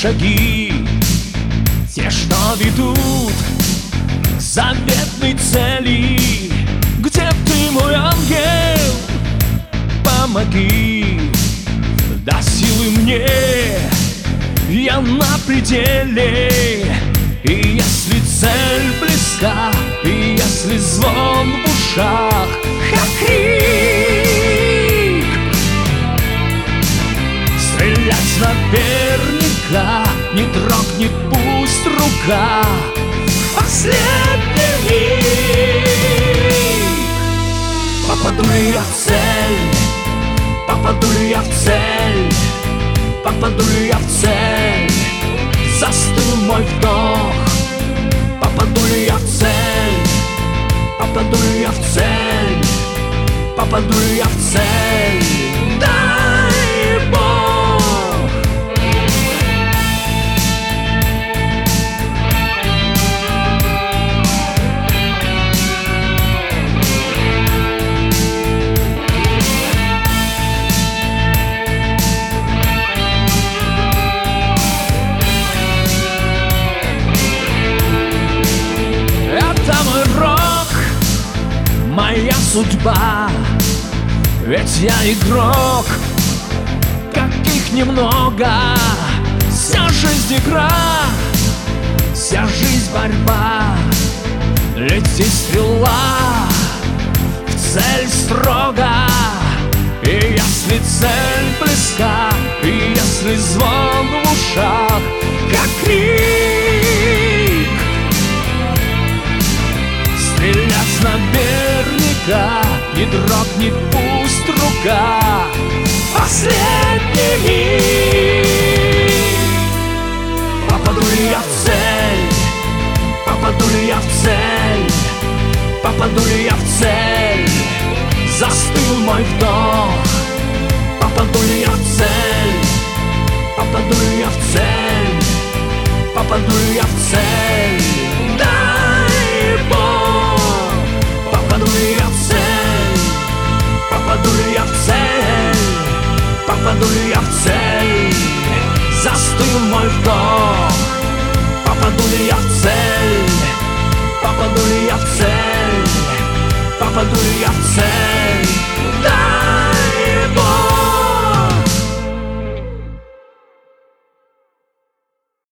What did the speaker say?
Шаги. Те, что ведут К заветной цели. Где ты, мой ангел? Помоги. Да силы мне. Я на пределе. И если цель близка И если звон в ушах Как крик Стрелять наверняка Не дрогнет пусть рука Последний миг. Попаду ли я в цель Попаду ли я в цель Попаду ли я в цель Застыл мой вдох. Попаду ли я в цель Попаду ли я в цель Попаду ли я в цель моя судьба. Ведь я игрок, каких немного. Вся жизнь игра, вся жизнь борьба. Лети стрела в цель строго. И если цель близка, и если звон в ушах Как крик Не дрогнет пусть рука. Последний миг. Попаду ли я в цель? Попаду ли я в цель? Попаду ли я в цель? Застыл мой вдох Попаду ли я в цель Застыл мой вдох Попаду ли я в цель Попаду ли я в цель Попаду ли я в цель